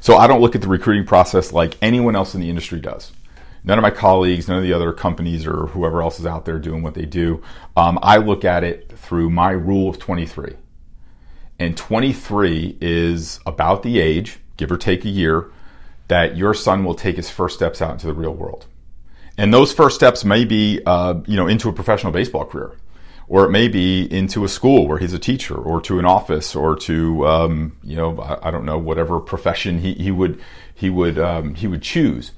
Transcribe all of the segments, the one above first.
So I don't look at the recruiting process like anyone else in the industry does. None of my colleagues, none of the other companies or whoever else is out there doing what they do. Um, I look at it through my rule of 23. And 23 is about the age, give or take a year, that your son will take his first steps out into the real world. And those first steps may be, uh, you know, into a professional baseball career or it may be into a school where he's a teacher, or to an office, or to um, you know I, I, don't know whatever profession he, he would he would um, he would choose.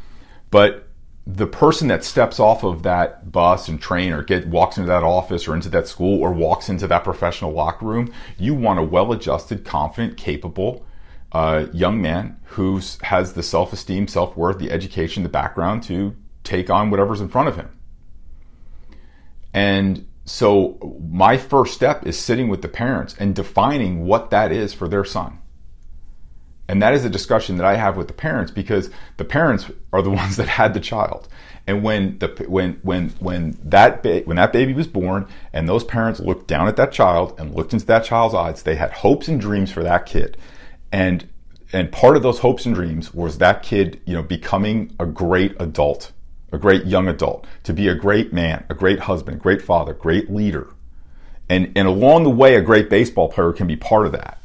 But the person that steps off of that bus and train, or get walks into that office, or into that school, or walks into that professional locker room, you want a well-adjusted, confident, capable uh, young man who has the self-esteem, self-worth, the education, the background to take on whatever's in front of him. And so my first step is sitting with the parents and defining what that is for their son. And that is a discussion that I have with the parents because the parents are the ones that had the child. And when the when when when that ba- when that baby was born and those parents looked down at that child and looked into that child's eyes, they had hopes and dreams for that kid. And and part of those hopes and dreams was that kid, you know, becoming a great adult a great young adult, to be a great man, a great husband, great father, great leader. And, and along the way, a great baseball player can be part of that.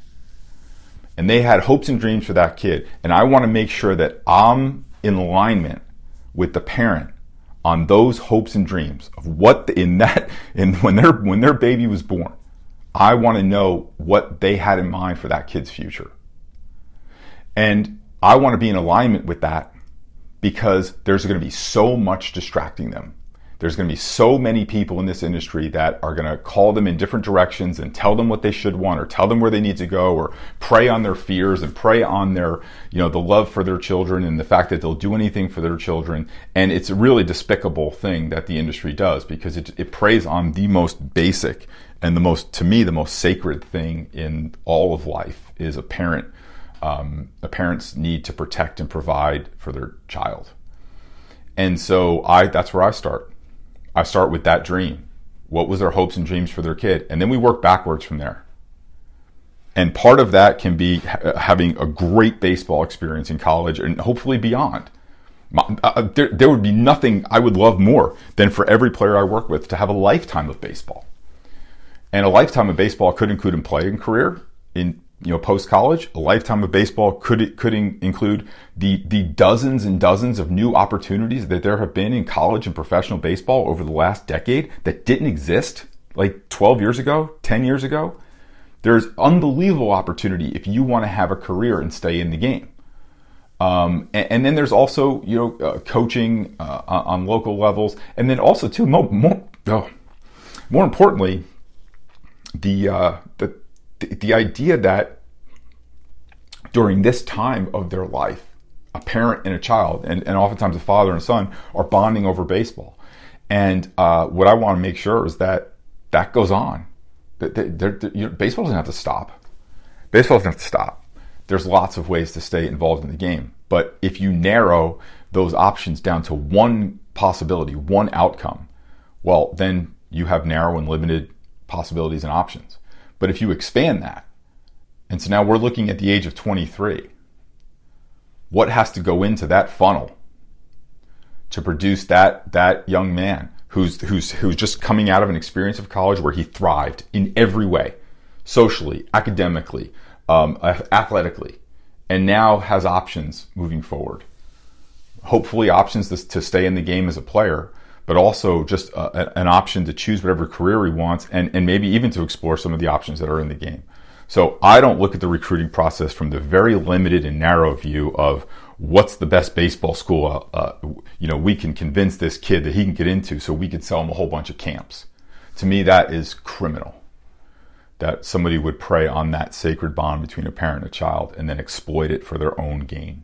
And they had hopes and dreams for that kid. And I want to make sure that I'm in alignment with the parent on those hopes and dreams of what the, in that, in when their, when their baby was born. I want to know what they had in mind for that kid's future. And I want to be in alignment with that because there's going to be so much distracting them. There's going to be so many people in this industry that are going to call them in different directions and tell them what they should want or tell them where they need to go or prey on their fears and prey on their, you know, the love for their children and the fact that they'll do anything for their children. And it's a really despicable thing that the industry does because it, it preys on the most basic and the most, to me, the most sacred thing in all of life is a parent um, a parent's need to protect and provide for their child. And so I that's where I start. I start with that dream. What was their hopes and dreams for their kid? And then we work backwards from there. And part of that can be ha- having a great baseball experience in college and hopefully beyond. Uh, uh, there, there would be nothing I would love more than for every player I work with to have a lifetime of baseball. And a lifetime of baseball could include in playing career, in you know, post college, a lifetime of baseball could could include the the dozens and dozens of new opportunities that there have been in college and professional baseball over the last decade that didn't exist like 12 years ago, 10 years ago. There's unbelievable opportunity if you want to have a career and stay in the game. Um, and, and, then there's also you know uh, coaching uh, on local levels, and then also too more more, oh, more importantly, the uh, the the, the idea that during this time of their life, a parent and a child, and, and oftentimes a father and son, are bonding over baseball. And uh, what I want to make sure is that that goes on. You know, baseball doesn't have to stop. Baseball doesn't have to stop. There's lots of ways to stay involved in the game. But if you narrow those options down to one possibility, one outcome, well, then you have narrow and limited possibilities and options. But if you expand that, and so now we're looking at the age of 23, what has to go into that funnel to produce that, that young man who's, who's, who's just coming out of an experience of college where he thrived in every way, socially, academically, um, athletically, and now has options moving forward. Hopefully, options to, to stay in the game as a player, but also just a, an option to choose whatever career he wants and, and maybe even to explore some of the options that are in the game. So I don't look at the recruiting process from the very limited and narrow view of what's the best baseball school, uh, uh, you know, we can convince this kid that he can get into so we could sell him a whole bunch of camps. To me, that is criminal. That somebody would prey on that sacred bond between a parent and a child and then exploit it for their own gain.